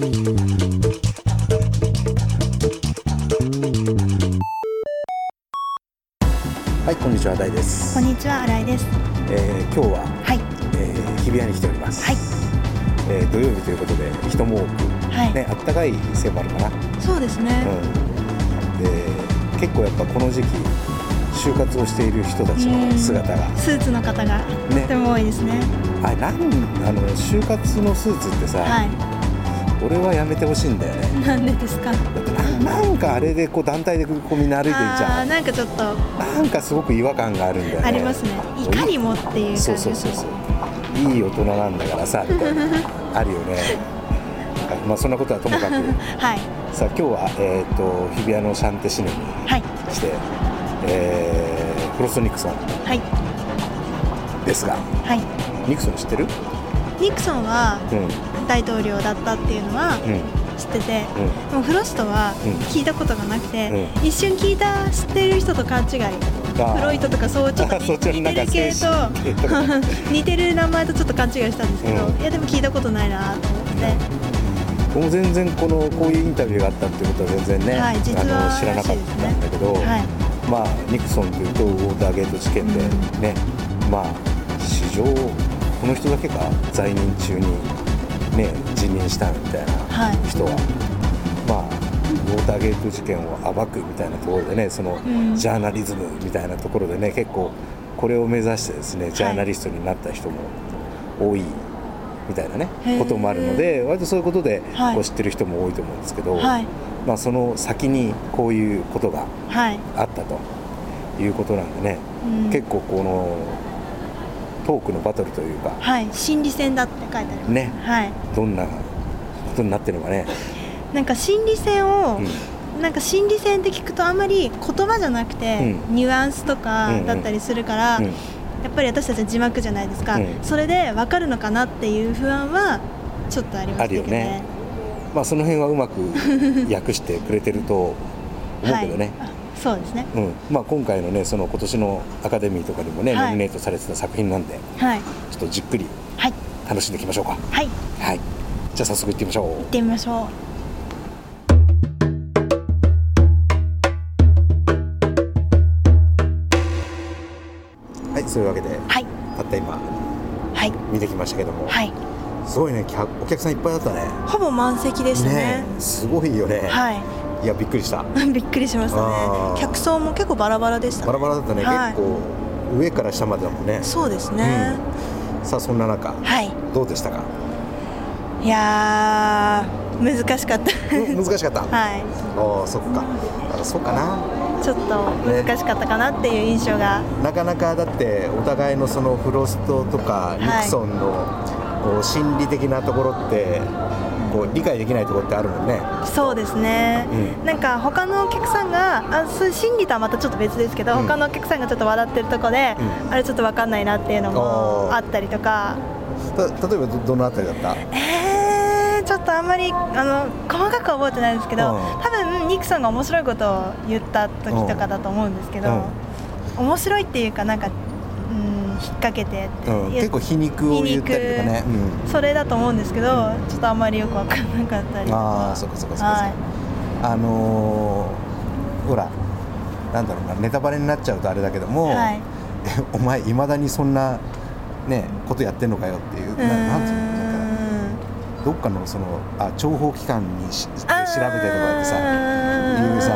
はいこんにちは大ですこんにちは、新井です。えー今日は、はい。えー日比谷に来ております、はい。えー土曜日ということで人も多く、はい。ねあったかいせいもあるかな、そうですね。うん、で結構やっぱこの時期就活をしている人たちの姿がスーツの方がとねても多いですね。あなんあの就活のスーツってさ、は俺はやめてほしいんだよねい。なんでですか？ななんかあれでこう団体でこうみんな歩いてるじゃんなんかちょっとなんかすごく違和感があるんだよねありますね。いかにもっていう感じそうそうそうそういい大人なんだからさみたいな あるよねはいまあそんなことはともかく はい。さあ今日は、えー、と日比谷のシャンテシネにはい。して、えーフロストニクソンはい。ですがはい。ニクソン知ってる？ニクソンはうんうん大統領だったっていうのは知ってて、うもうフロストはうん。聞いたことがなくて、う一瞬聞いた知ってる人と勘違い。んフロイトとかそうちょっと似てる系と 似てる名前とちょっと勘違いしたんですけど、うん。いやでも聞いたことないなと思って。僕も全然このこういうインタビューがあったってことは全然ね、はい実はあの知らなかったんだけど、はい。まあニクソンというとウォーターゲート事件でうん。ね、まあ史上この人だけが在任中にね辞任したみたいなはい。人は、まあウォーターゲート事件を暴くみたいなところでねそのうんジャーナリズムみたいなところでね結構これを目指してですねジャーナリストになった人も多いみたいなねへーこともあるので割とそういうことではいこう知ってる人も多いと思うんですけど、はい。まあ、その先にこういうことがはい。あったということなんでね、うん結構このトークのバトルというか。はい。心理戦だって書いてあります。ね。はい。どんなことになってるのかね、なんか心理戦を、うん。なんか心理戦って聞くとあんまり言葉じゃなくて、うニュアンスとかうんうん。だったりするから、うん。やっぱり私たちは字幕じゃないですか、うん。それで分かるのかなっていう不安はちょっとありましたけどね。ね。まあ、その辺はうまく訳してくれてると思うけどね、はい、あそうですね。うん。まあ、今回のねその今年のアカデミーとかにもね、はい。ノミネートされてた作品なんではい。ちょっとじっくりはい。楽しんでいきましょうか。はい。行はい。じゃあ早速いってみましょう。ってみましょはいそういうわけでうはい。たった今はい。見てきましたけども、はい。すごいね客お客さんいっぱいだったね。ほぼ満席でしたね。ねえすごいよね、はいいやびっくりした。びっくりしましたね。客層も結構バラバラでしたね。バラバラだったね、はい。結構上から下までだもんね。そうですね、さあそんな中はい。どうでしたか？いやー難しかった。うん難しかった、はい。ああそっか。あそうかな。ちょっと難しかったかなっていう印象が、なかなかだってお互いのそのフロストとかニクソンのこう心理的なところってこう理解できないところってあるもんね。そうですね、うなんか他のお客さんがあそう心理とはまたちょっと別ですけど、うん。他のお客さんがちょっと笑ってるとこで、うあれちょっと分かんないなっていうのもあったりとか。た例えばどどのあたりだった？えー、ちょっとあんまりあの細かくは覚えてないんですけど、うん。多分ニクソンが面白いことを言った時とかだと思うんですけど、面白いっていうかなんか、うん、引っ掛けてって。うん、結構皮肉を言ったりとかね、うん、それだと思うんですけど、ちょっとあんまりよく分かんなかったりとか。ああそっかそっかそっはい。か、あのーほらなんだろうなネタバレになっちゃうとあれだけども、はい。お前いまだにそんなねことやってんのかよっていう。うーななんつうのどっかのそのあ諜報機関にしで調べてとかってさいうさ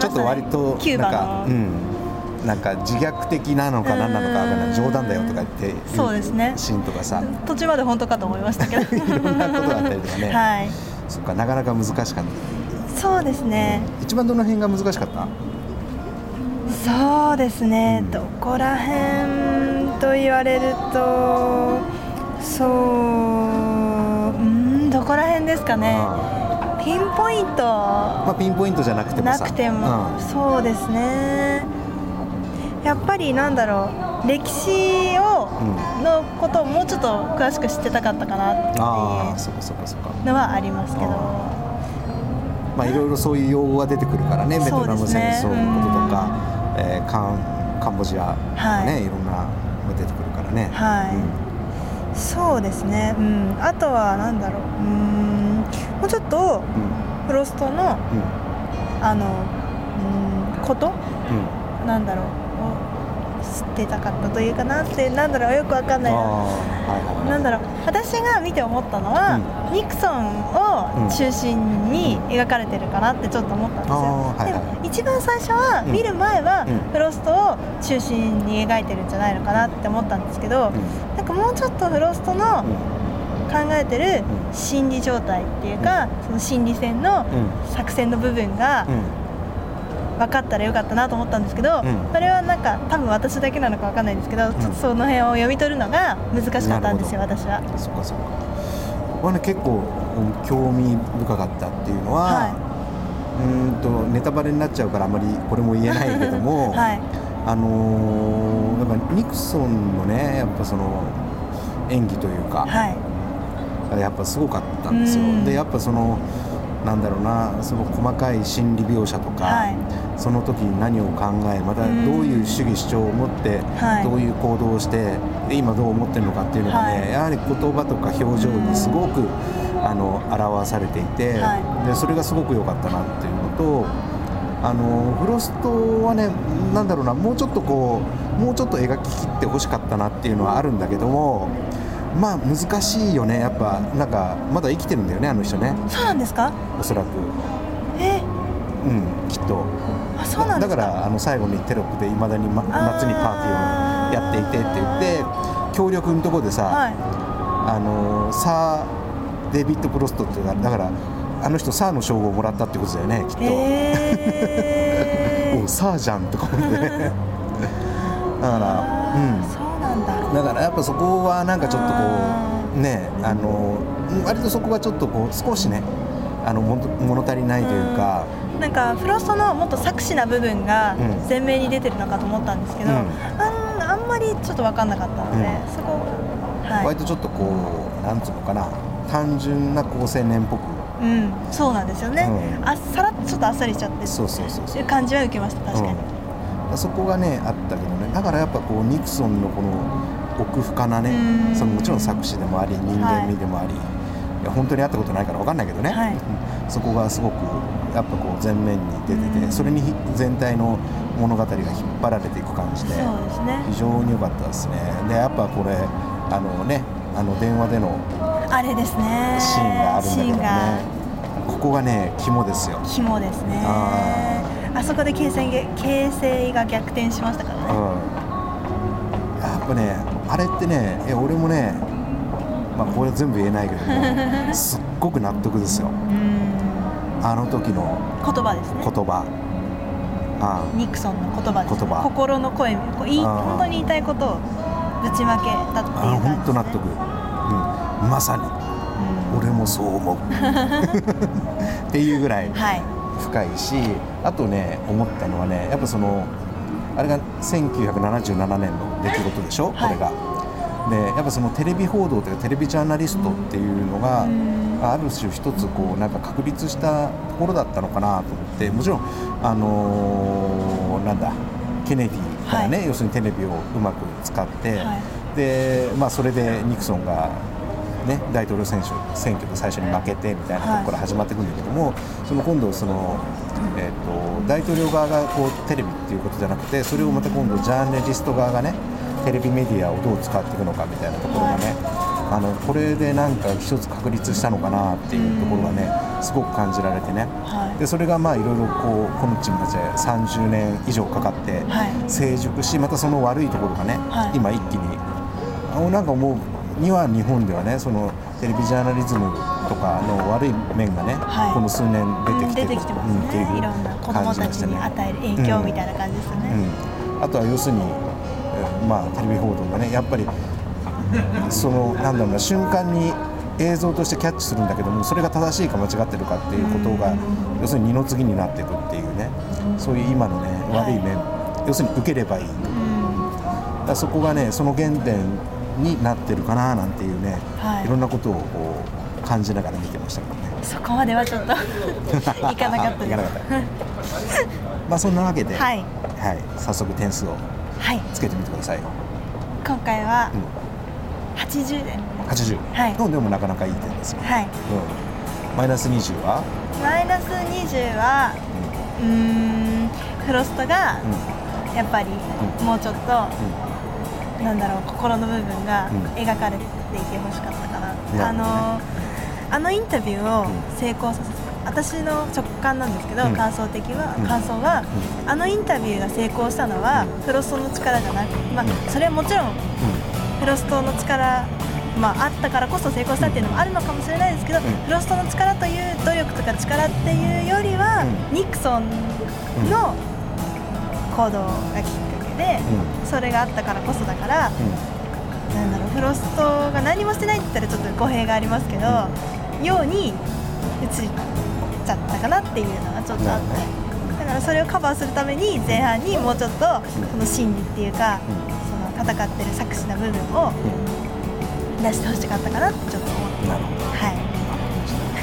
ちょっと割となんかの、うんなんか自虐的なのか何なのかわかんない。冗談だよとか言って言そうですね。シーンとかさ。途中まで本当かと思いましたけど。いろんなことがあったりとかね、はい。そっかなかなか難しかった。そうですね。一番どの辺が難しかった？そうですね、うん。どこら辺と言われるとそううんどこら辺ですかね。あピンポイント。あまあピンポイントじゃなくてもなさくても、うん。そうですねやっぱりなんだろう歴史をうんのことをもうちょっと詳しく知ってたかったかなっていうのはありますけど。まあいろいろそういう用語が出てくるからねベトナム戦争のこととか、えーカンカンボジアとかね、はい。い、ろんなのが出てくるからね、はい。うん。そうですね。うん。あとはなんだろう。うん。もうちょっとうん。フロストのうん。あのうんこと？うん。なんだろう。を知ってたかったというかなんてなんだろうよくわかんないな。はいはいなんだろう。私が見て思ったのは、ニクソンを中心に描かれてるかなってちょっと思ったんですよ、はいはい。でも一番最初は、うん。見る前は、うん。フロストを中心に描いてるんじゃないのかなって思ったんですけど、なんかもうちょっとフロストのうん。考えてるうん。心理状態っていうか、その心理戦のうん。作戦の部分がうん分かったらよかったなと思ったんですけど、うん。それはなんか多分私だけなのか分かんないんですけど、ちょっとその辺を読み取るのが難しかったんですよな私は。そっかそっか。僕はね結構うん興味深かったっていうのは、はうーんとネタバレになっちゃうからあまりこれも言えないけども、はい。あのーやっぱニクソンのねやっぱその演技というか、はい。やっぱすごかったんですよ。うん。でやっぱそのなんだろうなその細かい心理描写とか、はいその時に何を考えまたどういう主義主張を持って、はい。どういう行動をしてで今どう思ってるのかっていうのがね、はい。やはり言葉とか表情にすごくあの表されていて、はでそれがすごく良かったなっていうのとあのフロストはねなんだろうなもうちょっとこうもうちょっと描ききってほしかったなっていうのはあるんだけどもまあ難しいよね。やっぱなんかまだ生きてるんだよねあの人ね。そうなんですか？おそらく。え？うんきっと。だすか。からあの最後にテロップでいまだに、ま、夏にパーティーをやっていてって言って協力のところでさ、はい。あのーサー・デビッド・プロストっていうのがだからあの人サーの称号をもらったってことだよねきっと、え おサーじゃんとか思って。ねだからうなんだ。からやっぱそこはなんかちょっとこうねあのー割とそこがちょっとこう少しねあのも物足りないというか、なんかフロストのもっと作詞な部分がうん。前面に出てるのかと思ったんですけど、うん。あんあんまりちょっと分かんなかったので、うん。そこはい。割とちょっとこうなんつうのかな。単純な高青年っぽく。うん。そうなんですよね、うん。あさらっとちょっとあっさりしちゃって。そうそうそうそう。いう感じは受けました確かに、うん、そこがねあったけどね。だからやっぱこうニクソンのこの奥深なねうん。そのもちろん作詞でもあり人間味でもあり、い、や本当に会ったことないから分かんないけどね、はい。うん。そこがすごくやっぱこう前面に出てて、うん。それに全体の物語が引っ張られていく感じでね。非常に良かったですね。でやっぱこれあのねあの電話でのあれですね。シーンがあるんだけどね。ここがね肝ですよ。肝ですね。ああそこで形勢が形勢が逆転しましたからね、うん、やっぱねあれってねいや俺もねまあこれ全部言えないけども すっごく納得ですよ。うんあの時の言葉ですね。言葉。あニクソンの言葉です、ね、言葉。心の声。こうい本当に言いたいことをぶちまけたっていうあ感じね、本当納得、うん、まさに。うん。俺もそう思う。っていうぐらいはい。深いしあとね思ったのはねやっぱそのあれが1977年の出来事でしょ、はい。これが。でやっぱそのテレビ報道というかテレビジャーナリストっていうのが、うん。ある種一つこうなんか確立したところだったのかなと思ってもちろんあのーなんだケネディからね、は要するにテレビをうまく使って、はい。でまあ、それでニクソンが、ね、大統領選挙選挙で最初に負けてみたいなところから始まっていくんだけども、その今度その、えー、と大統領側がこうテレビっていうことじゃなくてそれをまた今度ジャーナリスト側がねテレビメディアをどう使っていくのかみたいなところがね、あのこれでなんか一つ確立したのかなっていうところがねすごく感じられてね。はい。でそれがまあいろいろこうこのチームたちは30年以上かかってはい。成熟しまたその悪いところがね、はい。今一気に。なんかもうには日本ではねそのテレビジャーナリズムとかの悪い面がね、はい。この数年出てきてる、出てきてますうんっていうねいろんな子供たちに与える影響みたいな感じですよね、うん、あとは要するに、えーまあ、テレビ報道がねやっぱりそのなんだろうな瞬間に映像としてキャッチするんだけどもそれが正しいか間違ってるかっていうことが要するに二の次になっていくっていうねそういう今のね悪い面、要するに受ければいい。だそこがねその原点になってるかななんていうね、はい。い、ろんなことをこう感じながら見てましたけどね。そこまではちょっと いかなかったまあそんなわけで、はい。はい、早速点数をはいつけてみてくださいよ。今回はうん。80で80、はい。うんでもなかなかいい点ですよ、はい。うん、マイナス20は、マイナス20はうーんフロストがうん。やっぱりもうちょっと、うなんだろう心の部分がうん。描かれていてほしかったかな、あなるほどのあのインタビューをうん。成功させ私の直感なんですけど、うん。感想的は、うん。感想は、あのインタビューが成功したのは、うん。フロストの力じゃなくまあうん。それはもちろんん。フロストの力まあ、あったからこそ成功したっていうのもあるのかもしれないですけど、ん。フロストの力という努力とか力っていうよりは、うニクソンの行動がきっかけで、うん。それがあったからこそだから、うん。なんだろうフロストが何もしてないって言ったらちょっと語弊がありますけど、ように映っちゃったかなっていうのがちょっとあって、だからそれをカバーするために前半にもうちょっとその心理っていうか、その戦ってる作詞な部分を出してほしかったかなってちょっと思って。うんなるほど。はい。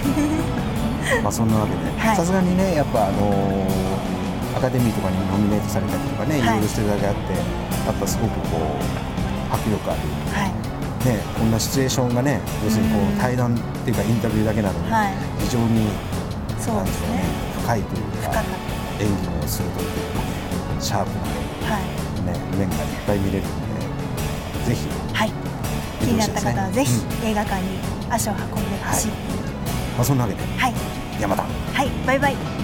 まあそんなわけはい。でさすがにねやっぱあのーアカデミーとかにノミネートされたりとかね、い、はい。ろいろしてるだけあってやっぱすごくこう迫力ある。はい。ねこんなシチュエーションがね要するにこうん。う対談っていうかインタビューだけなのに、はい。非常にそうですね。深いというか演技もするというかシャープたはいな、ね、面がいっぱい見れるのでぜひ。はい。気になった方はぜひうん。映画館に足を運んでほしい。まあ、そんなわけではい。山田。はい。バイバイ